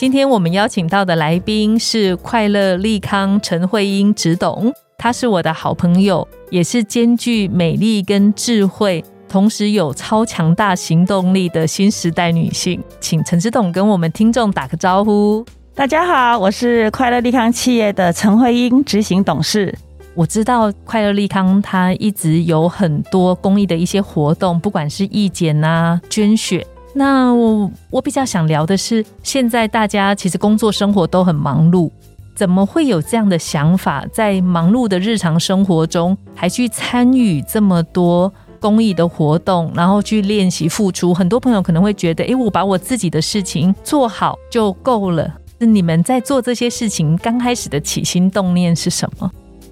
今天我们邀请到的来宾是快乐利康陈慧英执董，她是我的好朋友，也是兼具美丽跟智慧，同时有超强大行动力的新时代女性。请陈执董跟我们听众打个招呼。大家好，我是快乐利康企业的陈慧英执行董事。我知道快乐利康它一直有很多公益的一些活动，不管是义检啊、捐血。那我我比较想聊的是，现在大家其实工作生活都很忙碌，怎么会有这样的想法，在忙碌的日常生活中，还去参与这么多公益的活动，然后去练习付出？很多朋友可能会觉得，诶，我把我自己的事情做好就够了。是你们在做这些事情刚开始的起心动念是什么？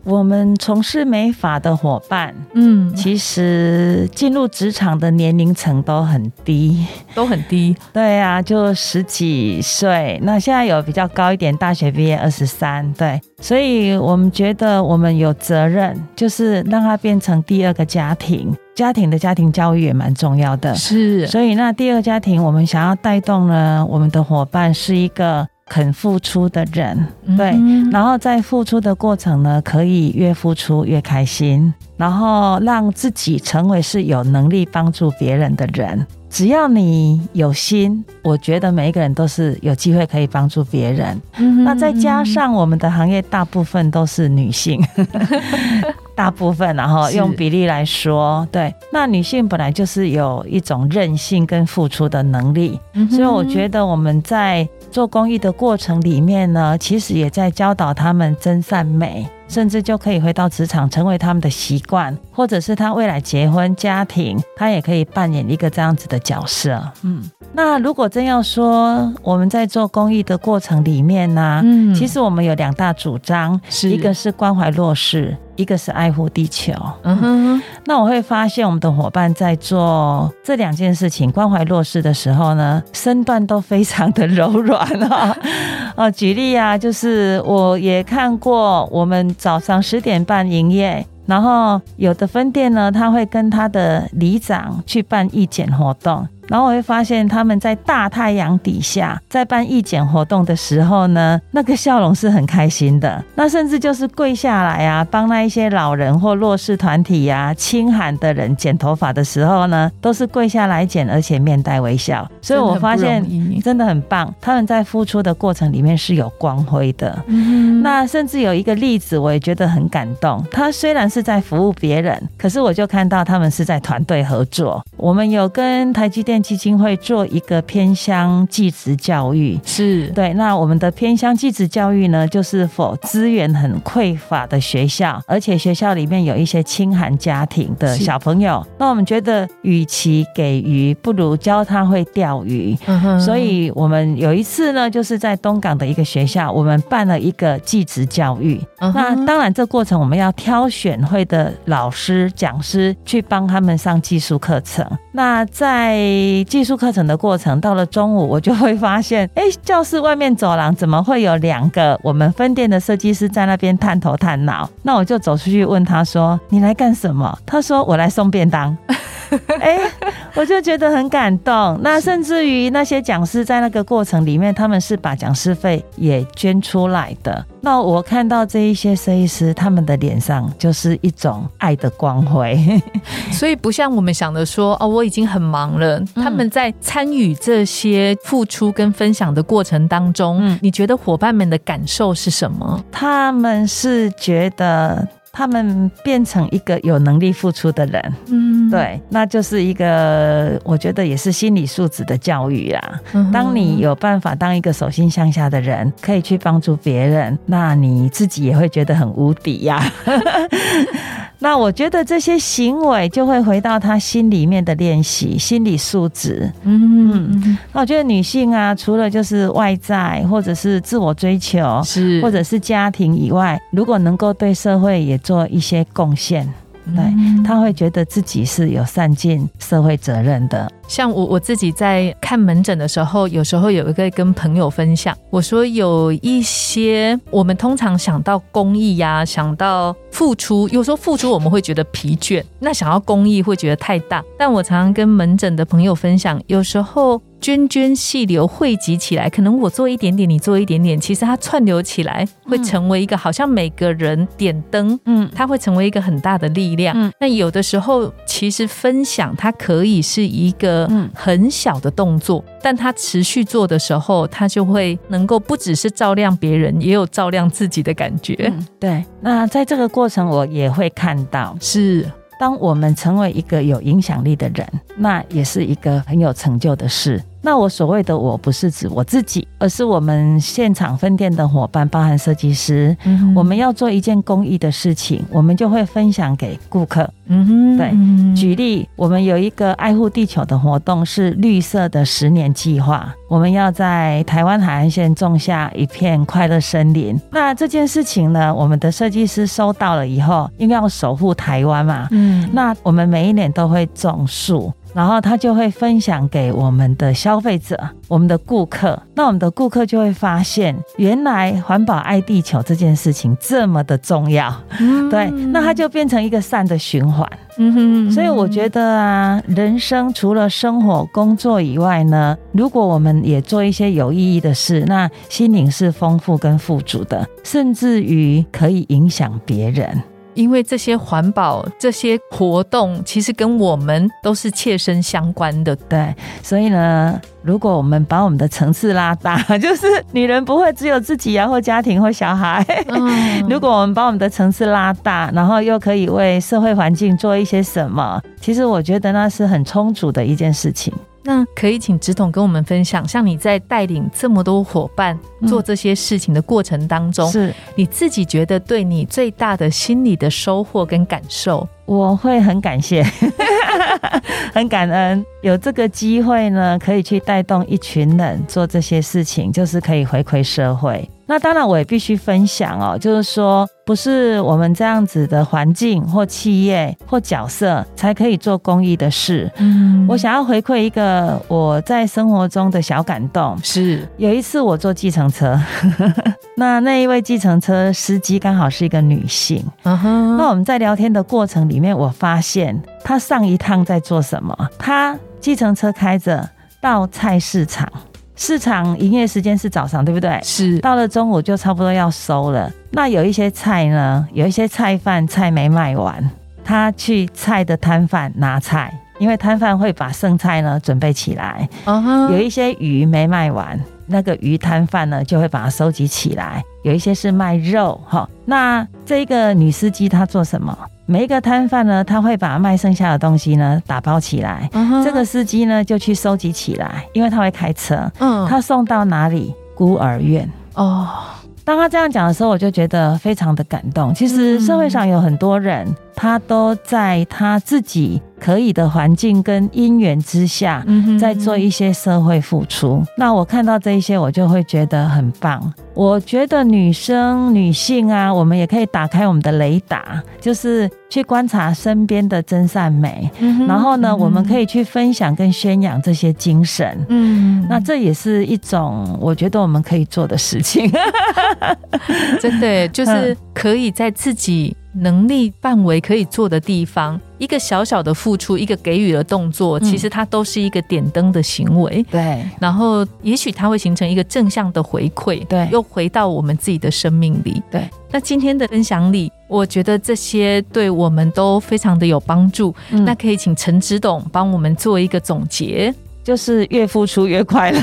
我们从事美发的伙伴，嗯，其实进入职场的年龄层都很低，都很低。对啊，就十几岁。那现在有比较高一点，大学毕业二十三。对，所以我们觉得我们有责任，就是让它变成第二个家庭。家庭的家庭教育也蛮重要的，是。所以那第二家庭，我们想要带动呢，我们的伙伴是一个。肯付出的人，对，然后在付出的过程呢，可以越付出越开心，然后让自己成为是有能力帮助别人的人。只要你有心，我觉得每一个人都是有机会可以帮助别人。那再加上我们的行业大部分都是女性，大部分然后用比例来说，对，那女性本来就是有一种韧性跟付出的能力，所以我觉得我们在。做公益的过程里面呢，其实也在教导他们真善美，甚至就可以回到职场，成为他们的习惯，或者是他未来结婚家庭，他也可以扮演一个这样子的角色。嗯，那如果真要说我们在做公益的过程里面呢，嗯，其实我们有两大主张，一个是关怀弱势。一个是爱护地球，嗯哼，那我会发现我们的伙伴在做这两件事情，关怀弱势的时候呢，身段都非常的柔软啊。哦，举例啊，就是我也看过，我们早上十点半营业。然后有的分店呢，他会跟他的里长去办义检活动，然后我会发现他们在大太阳底下在办义检活动的时候呢，那个笑容是很开心的。那甚至就是跪下来啊，帮那一些老人或弱势团体呀、清寒的人剪头发的时候呢，都是跪下来剪，而且面带微笑。所以我发现真的很棒，他们在付出的过程里面是有光辉的。那甚至有一个例子，我也觉得很感动。他虽然是是在服务别人，可是我就看到他们是在团队合作。我们有跟台积电基金会做一个偏乡技职教育，是对。那我们的偏乡技职教育呢，就是否资源很匮乏的学校，而且学校里面有一些清寒家庭的小朋友。那我们觉得，与其给鱼，不如教他会钓鱼。所以我们有一次呢，就是在东港的一个学校，我们办了一个技职教育。那当然，这过程我们要挑选。会的老师、讲师去帮他们上技术课程。那在技术课程的过程，到了中午，我就会发现，哎，教室外面走廊怎么会有两个我们分店的设计师在那边探头探脑？那我就走出去问他说：“你来干什么？”他说：“我来送便当。” 哎，我就觉得很感动。那甚至于那些讲师在那个过程里面，他们是把讲师费也捐出来的。那我看到这一些设计师，他们的脸上就是一种爱的光辉。所以不像我们想的说，哦，我已经很忙了。他们在参与这些付出跟分享的过程当中，你觉得伙伴们的感受是什么？他们是觉得。他们变成一个有能力付出的人，嗯，对，那就是一个我觉得也是心理素质的教育啊。当你有办法当一个手心向下的人，可以去帮助别人，那你自己也会觉得很无敌呀。那我觉得这些行为就会回到他心里面的练习，心理素质。嗯，那我觉得女性啊，除了就是外在或者是自我追求，是或者是家庭以外，如果能够对社会也做一些贡献。对，他会觉得自己是有善尽社会责任的。像我我自己在看门诊的时候，有时候有一个跟朋友分享，我说有一些我们通常想到公益呀，想到付出，有时候付出我们会觉得疲倦，那想要公益会觉得太大。但我常常跟门诊的朋友分享，有时候。涓涓细流汇集起来，可能我做一点点，你做一点点，其实它串流起来，会成为一个好像每个人点灯，嗯，它会成为一个很大的力量。嗯，那有的时候其实分享它可以是一个很小的动作，但它持续做的时候，它就会能够不只是照亮别人，也有照亮自己的感觉。对，那在这个过程，我也会看到是。当我们成为一个有影响力的人，那也是一个很有成就的事。那我所谓的我不是指我自己，而是我们现场分店的伙伴，包含设计师。嗯我们要做一件公益的事情，我们就会分享给顾客。嗯哼，对。举例，我们有一个爱护地球的活动，是绿色的十年计划。我们要在台湾海岸线种下一片快乐森林。那这件事情呢，我们的设计师收到了以后，因为要守护台湾嘛，嗯，那我们每一年都会种树。然后他就会分享给我们的消费者、我们的顾客，那我们的顾客就会发现，原来环保爱地球这件事情这么的重要，对，那它就变成一个善的循环。嗯哼，所以我觉得啊，人生除了生活、工作以外呢，如果我们也做一些有意义的事，那心灵是丰富跟富足的，甚至于可以影响别人。因为这些环保这些活动，其实跟我们都是切身相关的，对。所以呢，如果我们把我们的层次拉大，就是女人不会只有自己啊，或家庭或小孩。如果我们把我们的层次拉大，然后又可以为社会环境做一些什么，其实我觉得那是很充足的一件事情。那可以请直统跟我们分享，像你在带领这么多伙伴做这些事情的过程当中，是你自己觉得对你最大的心理的收获跟感受？我会很感谢，很感恩有这个机会呢，可以去带动一群人做这些事情，就是可以回馈社会。那当然，我也必须分享哦，就是说，不是我们这样子的环境或企业或角色才可以做公益的事。嗯，我想要回馈一个我在生活中的小感动。是有一次我坐计程车，那那一位计程车司机刚好是一个女性。嗯哼，那我们在聊天的过程里面，我发现她上一趟在做什么？她计程车开着到菜市场。市场营业时间是早上，对不对？是。到了中午就差不多要收了。那有一些菜呢，有一些菜贩菜没卖完，他去菜的摊贩拿菜，因为摊贩会把剩菜呢准备起来。有一些鱼没卖完，那个鱼摊贩呢就会把它收集起来。有一些是卖肉，哈。那这个女司机她做什么？每一个摊贩呢，他会把卖剩下的东西呢打包起来，这个司机呢就去收集起来，因为他会开车，嗯，他送到哪里？孤儿院哦。当他这样讲的时候，我就觉得非常的感动。其实社会上有很多人。他都在他自己可以的环境跟因缘之下，在做一些社会付出。那我看到这一些，我就会觉得很棒。我觉得女生、女性啊，我们也可以打开我们的雷达，就是去观察身边的真善美。然后呢，我们可以去分享跟宣扬这些精神。嗯，那这也是一种我觉得我们可以做的事情。真的，就是可以在自己。能力范围可以做的地方，一个小小的付出，一个给予的动作，其实它都是一个点灯的行为。对，然后也许它会形成一个正向的回馈。对，又回到我们自己的生命里。对，那今天的分享里，我觉得这些对我们都非常的有帮助。那可以请陈之董帮我们做一个总结，就是越付出越快乐，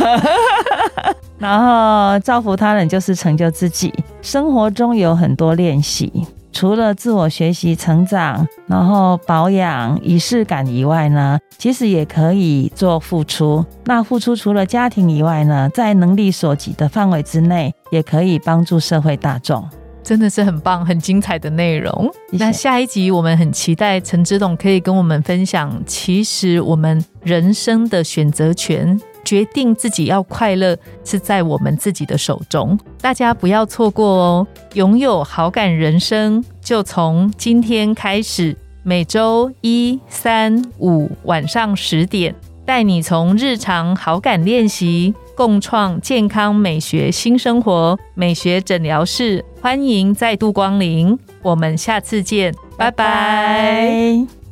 然后造福他人就是成就自己。生活中有很多练习。除了自我学习、成长，然后保养、仪式感以外呢，其实也可以做付出。那付出除了家庭以外呢，在能力所及的范围之内，也可以帮助社会大众。真的是很棒、很精彩的内容。那下一集我们很期待陈之董可以跟我们分享，其实我们人生的选择权。决定自己要快乐是在我们自己的手中，大家不要错过哦！拥有好感人生，就从今天开始，每周一、三、五晚上十点，带你从日常好感练习，共创健康美学新生活。美学诊疗室，欢迎再度光临，我们下次见，拜拜。